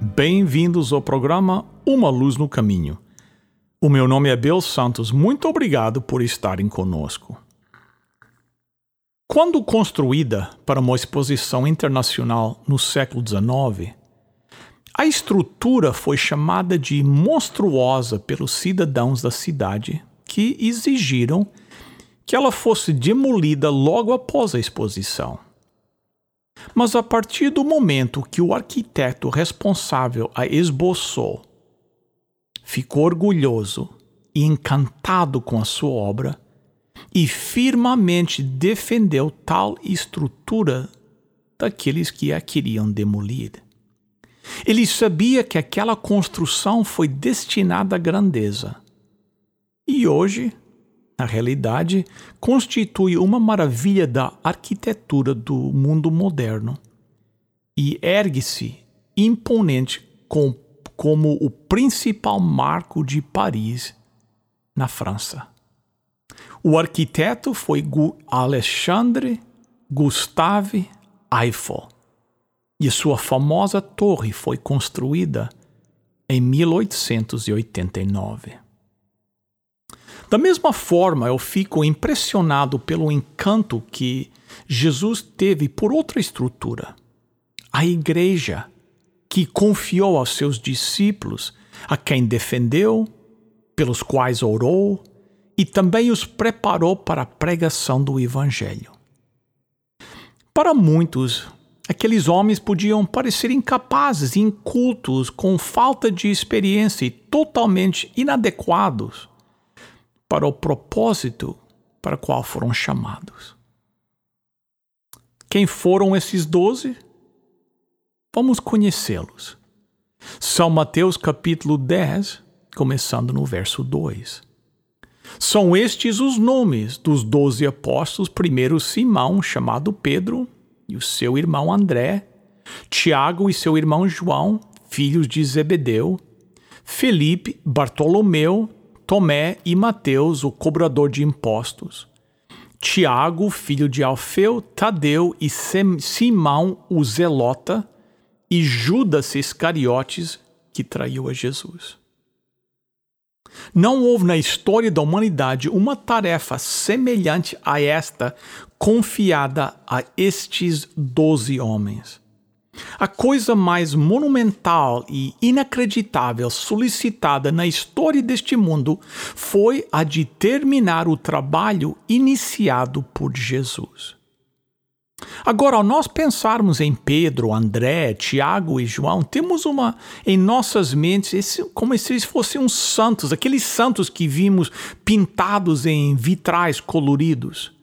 Bem-vindos ao programa Uma Luz no Caminho. O meu nome é Bill Santos. Muito obrigado por estarem conosco. Quando construída para uma exposição internacional no século XIX, a estrutura foi chamada de monstruosa pelos cidadãos da cidade, que exigiram que ela fosse demolida logo após a exposição. Mas a partir do momento que o arquiteto responsável a esboçou ficou orgulhoso e encantado com a sua obra e firmemente defendeu tal estrutura daqueles que a queriam demolir. Ele sabia que aquela construção foi destinada à grandeza. E hoje, na realidade, constitui uma maravilha da arquitetura do mundo moderno e ergue-se imponente com, como o principal marco de Paris, na França. O arquiteto foi Alexandre Gustave Eiffel e sua famosa torre foi construída em 1889. Da mesma forma, eu fico impressionado pelo encanto que Jesus teve por outra estrutura. A igreja, que confiou aos seus discípulos, a quem defendeu, pelos quais orou e também os preparou para a pregação do Evangelho. Para muitos, aqueles homens podiam parecer incapazes, incultos, com falta de experiência e totalmente inadequados para o propósito para qual foram chamados. Quem foram esses doze? Vamos conhecê-los. São Mateus capítulo 10, começando no verso 2. São estes os nomes dos doze apóstolos: primeiro Simão, chamado Pedro, e o seu irmão André, Tiago e seu irmão João, filhos de Zebedeu, Felipe, Bartolomeu, Tomé e Mateus, o cobrador de impostos, Tiago, filho de Alfeu, Tadeu e Simão, o zelota, e Judas Iscariotes, que traiu a Jesus. Não houve na história da humanidade uma tarefa semelhante a esta confiada a estes doze homens. A coisa mais monumental e inacreditável solicitada na história deste mundo foi a de terminar o trabalho iniciado por Jesus. Agora, ao nós pensarmos em Pedro, André, Tiago e João, temos uma em nossas mentes como se eles fossem uns santos, aqueles santos que vimos pintados em vitrais coloridos.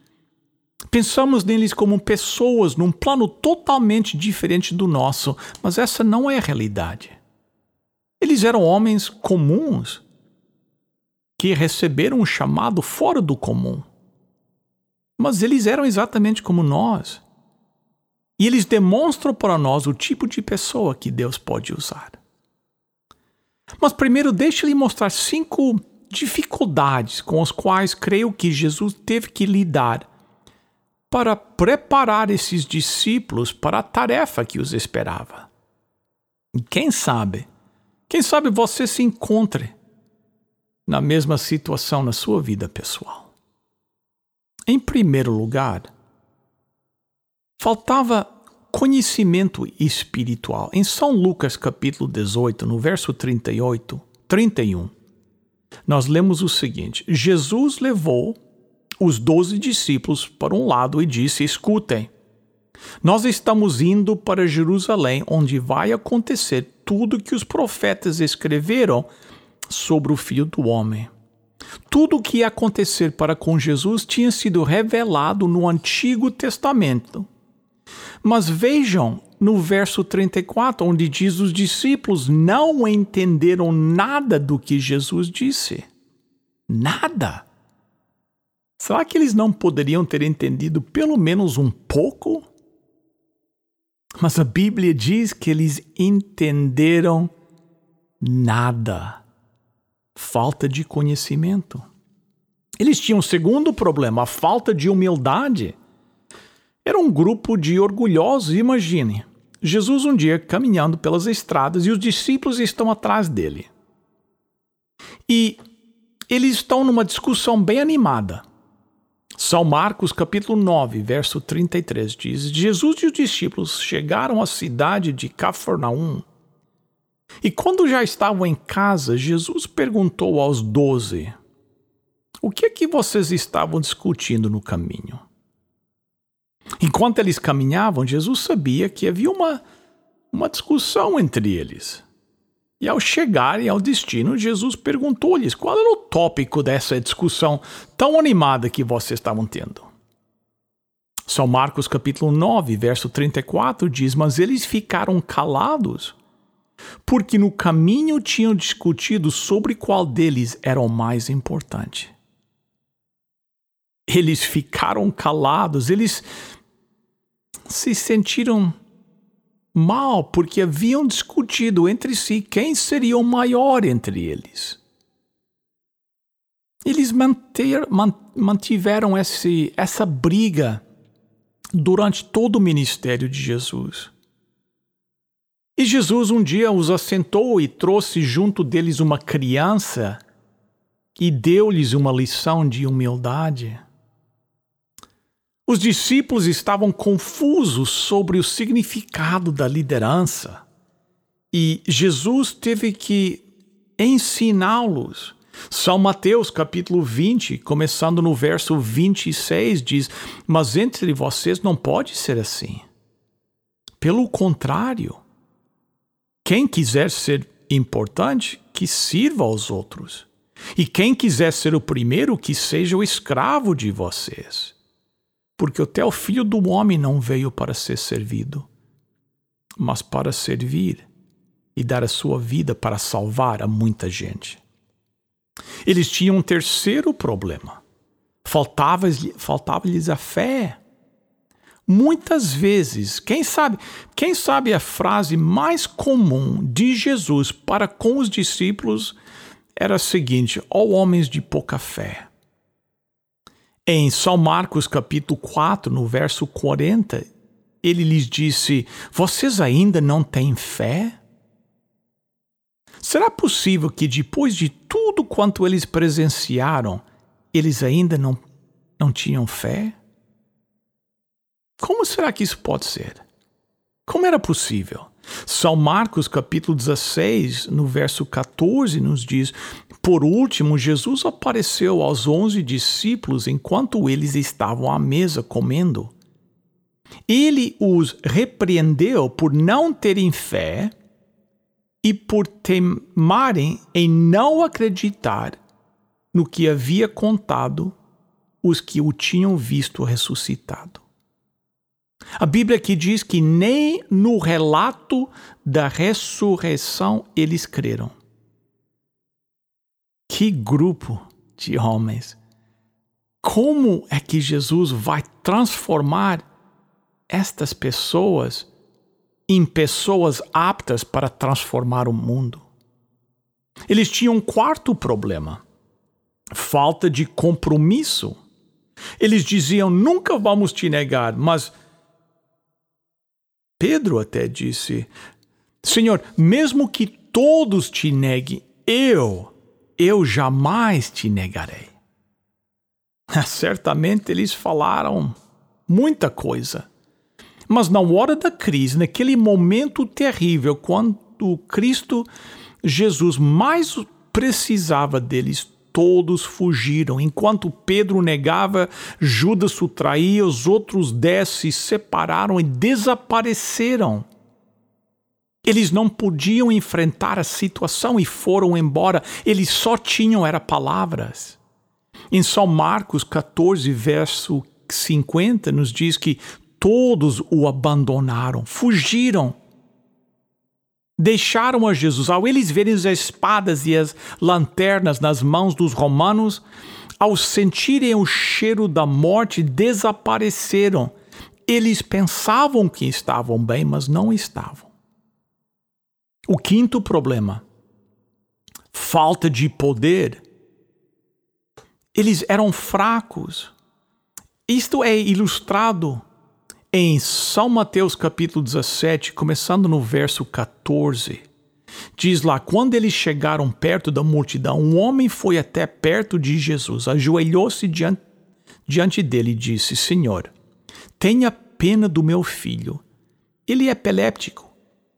Pensamos neles como pessoas num plano totalmente diferente do nosso, mas essa não é a realidade. Eles eram homens comuns que receberam um chamado fora do comum. Mas eles eram exatamente como nós. E eles demonstram para nós o tipo de pessoa que Deus pode usar. Mas primeiro, deixe-lhe mostrar cinco dificuldades com as quais creio que Jesus teve que lidar para preparar esses discípulos para a tarefa que os esperava. Quem sabe, quem sabe você se encontre na mesma situação na sua vida pessoal. Em primeiro lugar, faltava conhecimento espiritual. Em São Lucas capítulo 18, no verso 38, 31, nós lemos o seguinte: Jesus levou os doze discípulos para um lado e disse: Escutem, nós estamos indo para Jerusalém, onde vai acontecer tudo que os profetas escreveram sobre o Filho do Homem. Tudo o que ia acontecer para com Jesus tinha sido revelado no Antigo Testamento. Mas vejam no verso 34, onde diz: os discípulos não entenderam nada do que Jesus disse. Nada. Será que eles não poderiam ter entendido pelo menos um pouco? Mas a Bíblia diz que eles entenderam nada. Falta de conhecimento. Eles tinham um segundo problema, a falta de humildade. Era um grupo de orgulhosos, imagine. Jesus um dia caminhando pelas estradas e os discípulos estão atrás dele. E eles estão numa discussão bem animada. São Marcos capítulo 9, verso 33 diz: Jesus e os discípulos chegaram à cidade de Cafarnaum. E quando já estavam em casa, Jesus perguntou aos doze: O que é que vocês estavam discutindo no caminho? Enquanto eles caminhavam, Jesus sabia que havia uma, uma discussão entre eles. E ao chegarem ao destino, Jesus perguntou-lhes qual era o tópico dessa discussão tão animada que vocês estavam tendo. São Marcos capítulo 9, verso 34 diz: Mas eles ficaram calados, porque no caminho tinham discutido sobre qual deles era o mais importante. Eles ficaram calados, eles se sentiram mal porque haviam discutido entre si quem seria o maior entre eles. Eles manter, mantiveram esse, essa briga durante todo o ministério de Jesus. E Jesus um dia os assentou e trouxe junto deles uma criança e deu-lhes uma lição de humildade. Os discípulos estavam confusos sobre o significado da liderança e Jesus teve que ensiná-los. São Mateus capítulo 20, começando no verso 26, diz: Mas entre vocês não pode ser assim. Pelo contrário, quem quiser ser importante, que sirva aos outros. E quem quiser ser o primeiro, que seja o escravo de vocês porque até o filho do homem não veio para ser servido, mas para servir e dar a sua vida para salvar a muita gente. Eles tinham um terceiro problema. Faltava-lhes faltava a fé. Muitas vezes, quem sabe, quem sabe a frase mais comum de Jesus para com os discípulos era a seguinte: ó oh, homens de pouca fé. Em São Marcos capítulo 4, no verso 40, ele lhes disse: Vocês ainda não têm fé? Será possível que depois de tudo quanto eles presenciaram, eles ainda não, não tinham fé? Como será que isso pode ser? Como era possível? São Marcos capítulo 16, no verso 14, nos diz: Por último, Jesus apareceu aos onze discípulos enquanto eles estavam à mesa comendo. Ele os repreendeu por não terem fé e por temarem em não acreditar no que havia contado os que o tinham visto ressuscitado. A Bíblia aqui diz que nem no relato da ressurreição eles creram. Que grupo de homens! Como é que Jesus vai transformar estas pessoas em pessoas aptas para transformar o mundo? Eles tinham um quarto problema: falta de compromisso. Eles diziam: nunca vamos te negar, mas Pedro até disse: Senhor, mesmo que todos te neguem, eu, eu jamais te negarei. Certamente eles falaram muita coisa. Mas na hora da crise, naquele momento terrível, quando Cristo Jesus mais precisava deles, todos fugiram. Enquanto Pedro negava, Judas o traía, os outros dez se separaram e desapareceram. Eles não podiam enfrentar a situação e foram embora. Eles só tinham era palavras. Em São Marcos 14, verso 50, nos diz que todos o abandonaram, fugiram. Deixaram a Jesus. Ao eles verem as espadas e as lanternas nas mãos dos romanos, ao sentirem o cheiro da morte, desapareceram. Eles pensavam que estavam bem, mas não estavam. O quinto problema: falta de poder. Eles eram fracos. Isto é ilustrado em São Mateus capítulo 17, começando no verso 14. Diz lá: quando eles chegaram perto da multidão, um homem foi até perto de Jesus, ajoelhou-se diante, diante dele e disse: Senhor, tenha pena do meu filho. Ele é epiléptico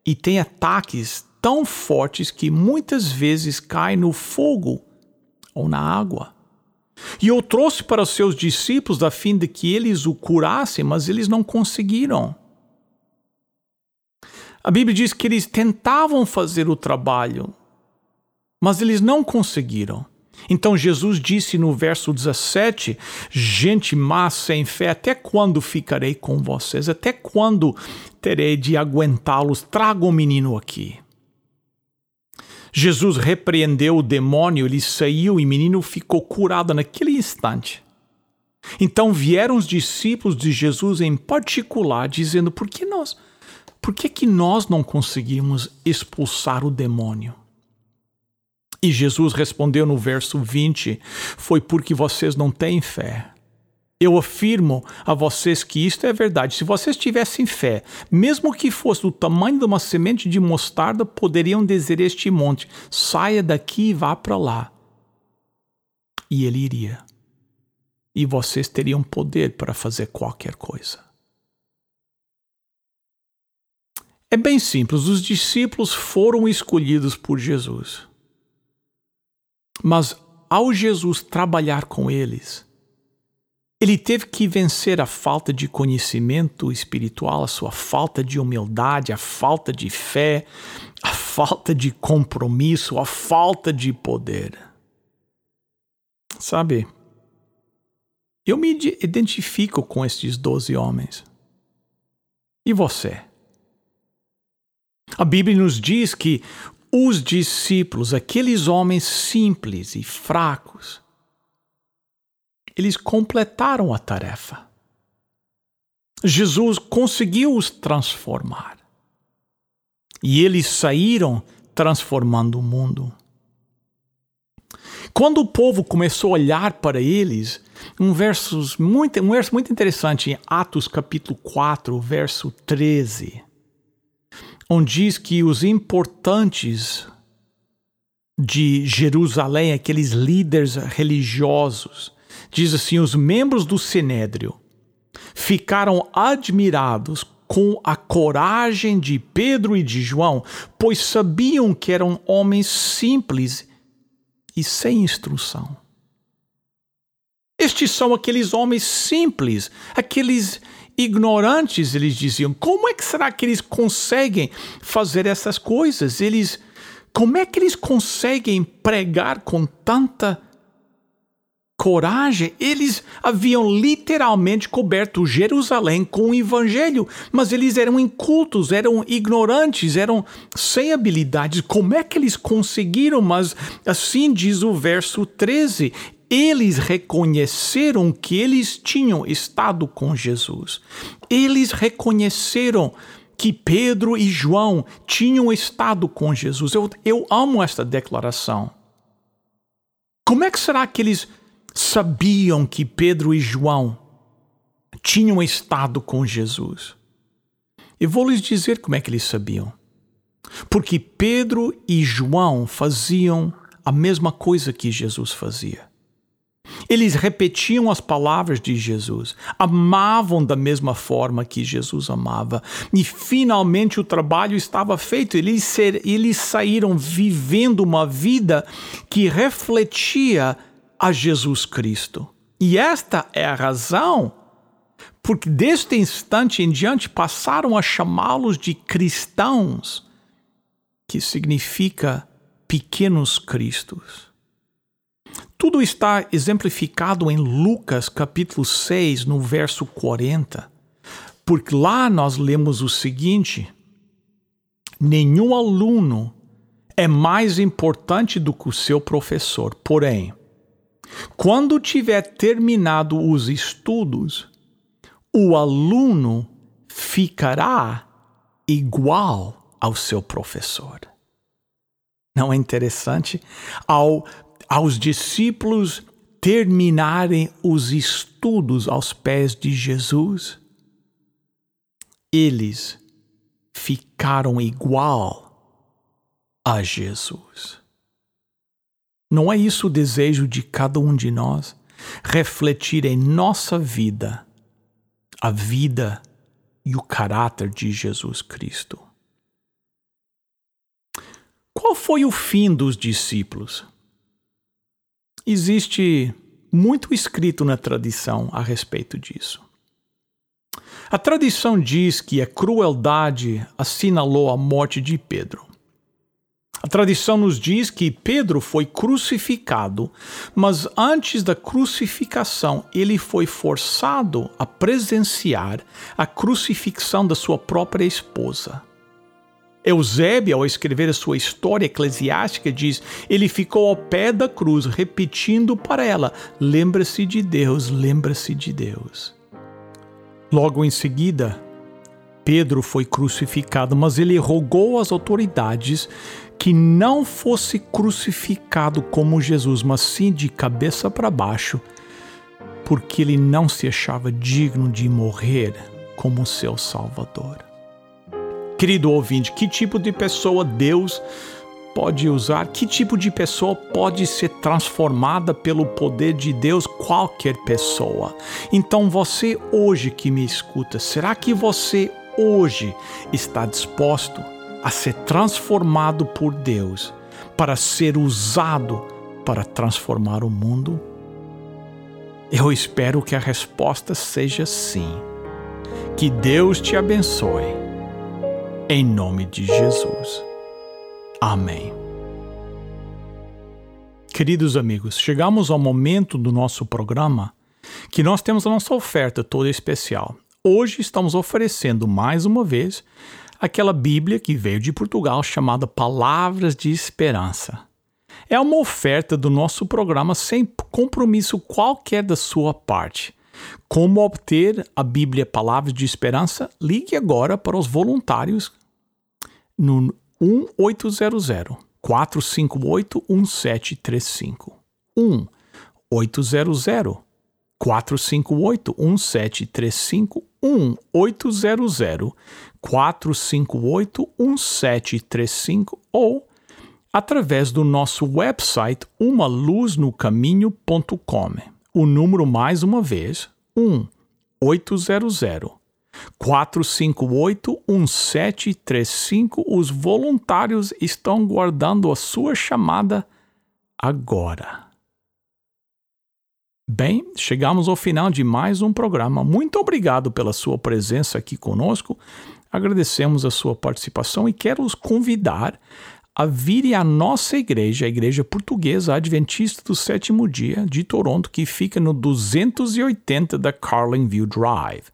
e tem ataques tão fortes que muitas vezes cai no fogo ou na água. E eu trouxe para os seus discípulos a fim de que eles o curassem, mas eles não conseguiram. A Bíblia diz que eles tentavam fazer o trabalho, mas eles não conseguiram. Então Jesus disse no verso 17: Gente má sem fé, até quando ficarei com vocês? Até quando terei de aguentá-los? Traga o menino aqui. Jesus repreendeu o demônio, ele saiu e o menino ficou curado naquele instante. Então vieram os discípulos de Jesus em particular, dizendo: Por que nós, por que, que nós não conseguimos expulsar o demônio? E Jesus respondeu no verso 20: Foi porque vocês não têm fé. Eu afirmo a vocês que isto é verdade. Se vocês tivessem fé, mesmo que fosse do tamanho de uma semente de mostarda, poderiam dizer este monte: saia daqui e vá para lá. E ele iria. E vocês teriam poder para fazer qualquer coisa. É bem simples, os discípulos foram escolhidos por Jesus. Mas ao Jesus trabalhar com eles, ele teve que vencer a falta de conhecimento espiritual, a sua falta de humildade, a falta de fé, a falta de compromisso, a falta de poder. Sabe, eu me identifico com estes doze homens. E você? A Bíblia nos diz que os discípulos, aqueles homens simples e fracos, eles completaram a tarefa. Jesus conseguiu os transformar. E eles saíram transformando o mundo. Quando o povo começou a olhar para eles, um verso muito, um verso muito interessante em Atos capítulo 4, verso 13, onde diz que os importantes de Jerusalém, aqueles líderes religiosos, Diz assim: os membros do Sinédrio ficaram admirados com a coragem de Pedro e de João, pois sabiam que eram homens simples e sem instrução. Estes são aqueles homens simples, aqueles ignorantes, eles diziam. Como é que será que eles conseguem fazer essas coisas? Eles como é que eles conseguem pregar com tanta coragem, eles haviam literalmente coberto Jerusalém com o evangelho, mas eles eram incultos, eram ignorantes, eram sem habilidades. Como é que eles conseguiram? Mas assim diz o verso 13: eles reconheceram que eles tinham estado com Jesus. Eles reconheceram que Pedro e João tinham estado com Jesus. Eu, eu amo esta declaração. Como é que será que eles sabiam que Pedro e João tinham estado com Jesus. E vou lhes dizer como é que eles sabiam. Porque Pedro e João faziam a mesma coisa que Jesus fazia. Eles repetiam as palavras de Jesus, amavam da mesma forma que Jesus amava, e finalmente o trabalho estava feito. Eles, eles saíram vivendo uma vida que refletia a Jesus Cristo. E esta é a razão porque deste instante em diante passaram a chamá-los de cristãos, que significa pequenos cristos. Tudo está exemplificado em Lucas capítulo 6, no verso 40, Porque lá nós lemos o seguinte: nenhum aluno é mais importante do que o seu professor. Porém, quando tiver terminado os estudos, o aluno ficará igual ao seu professor. Não é interessante? Ao, aos discípulos terminarem os estudos aos pés de Jesus, eles ficaram igual a Jesus. Não é isso o desejo de cada um de nós? Refletir em nossa vida a vida e o caráter de Jesus Cristo. Qual foi o fim dos discípulos? Existe muito escrito na tradição a respeito disso. A tradição diz que a crueldade assinalou a morte de Pedro. A tradição nos diz que Pedro foi crucificado, mas antes da crucificação ele foi forçado a presenciar a crucifixão da sua própria esposa. Eusébio, ao escrever a sua história eclesiástica, diz: ele ficou ao pé da cruz, repetindo para ela: lembra-se de Deus, lembra-se de Deus. Logo em seguida, Pedro foi crucificado, mas ele rogou às autoridades que não fosse crucificado como Jesus, mas sim de cabeça para baixo, porque ele não se achava digno de morrer como seu Salvador. Querido ouvinte, que tipo de pessoa Deus pode usar? Que tipo de pessoa pode ser transformada pelo poder de Deus? Qualquer pessoa. Então, você hoje que me escuta, será que você hoje está disposto a ser transformado por Deus para ser usado para transformar o mundo? Eu espero que a resposta seja sim. Que Deus te abençoe. Em nome de Jesus. Amém. Queridos amigos, chegamos ao momento do nosso programa que nós temos a nossa oferta toda especial. Hoje estamos oferecendo mais uma vez aquela Bíblia que veio de Portugal chamada Palavras de Esperança. É uma oferta do nosso programa sem compromisso qualquer da sua parte. Como obter a Bíblia Palavras de Esperança? Ligue agora para os voluntários no 1800 458 1735. 1 800 458 1735 1 800 458 1735 ou através do nosso website umaluznocaminho.com. O número mais uma vez 1 800 458 1735. Os voluntários estão guardando a sua chamada agora. Bem, chegamos ao final de mais um programa. Muito obrigado pela sua presença aqui conosco. Agradecemos a sua participação e quero os convidar a virem à nossa igreja, a Igreja Portuguesa Adventista do Sétimo Dia de Toronto, que fica no 280 da Carlingview Drive.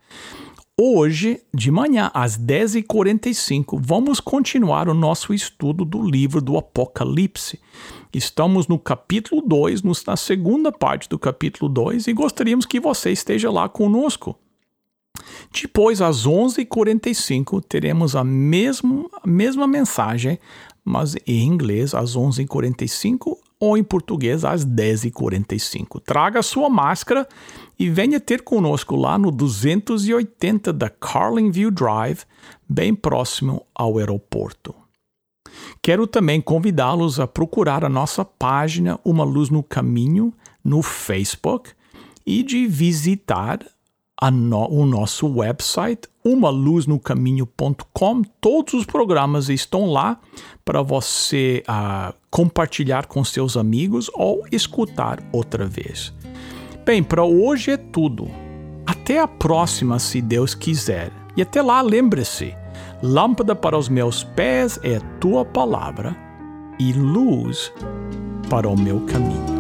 Hoje, de manhã, às 10h45, vamos continuar o nosso estudo do livro do Apocalipse. Estamos no capítulo 2, na segunda parte do capítulo 2, e gostaríamos que você esteja lá conosco. Depois, às 11h45, teremos a mesma, a mesma mensagem, mas em inglês, às 11h45 ou em português, às 10h45. Traga sua máscara e venha ter conosco lá no 280 da Carlingview Drive, bem próximo ao aeroporto. Quero também convidá-los a procurar a nossa página Uma Luz no Caminho no Facebook e de visitar no, o nosso website, umaluznocaminho.com. Todos os programas estão lá para você uh, compartilhar com seus amigos ou escutar outra vez. Bem, para hoje é tudo. Até a próxima, se Deus quiser. E até lá, lembre-se: lâmpada para os meus pés é a tua palavra e luz para o meu caminho.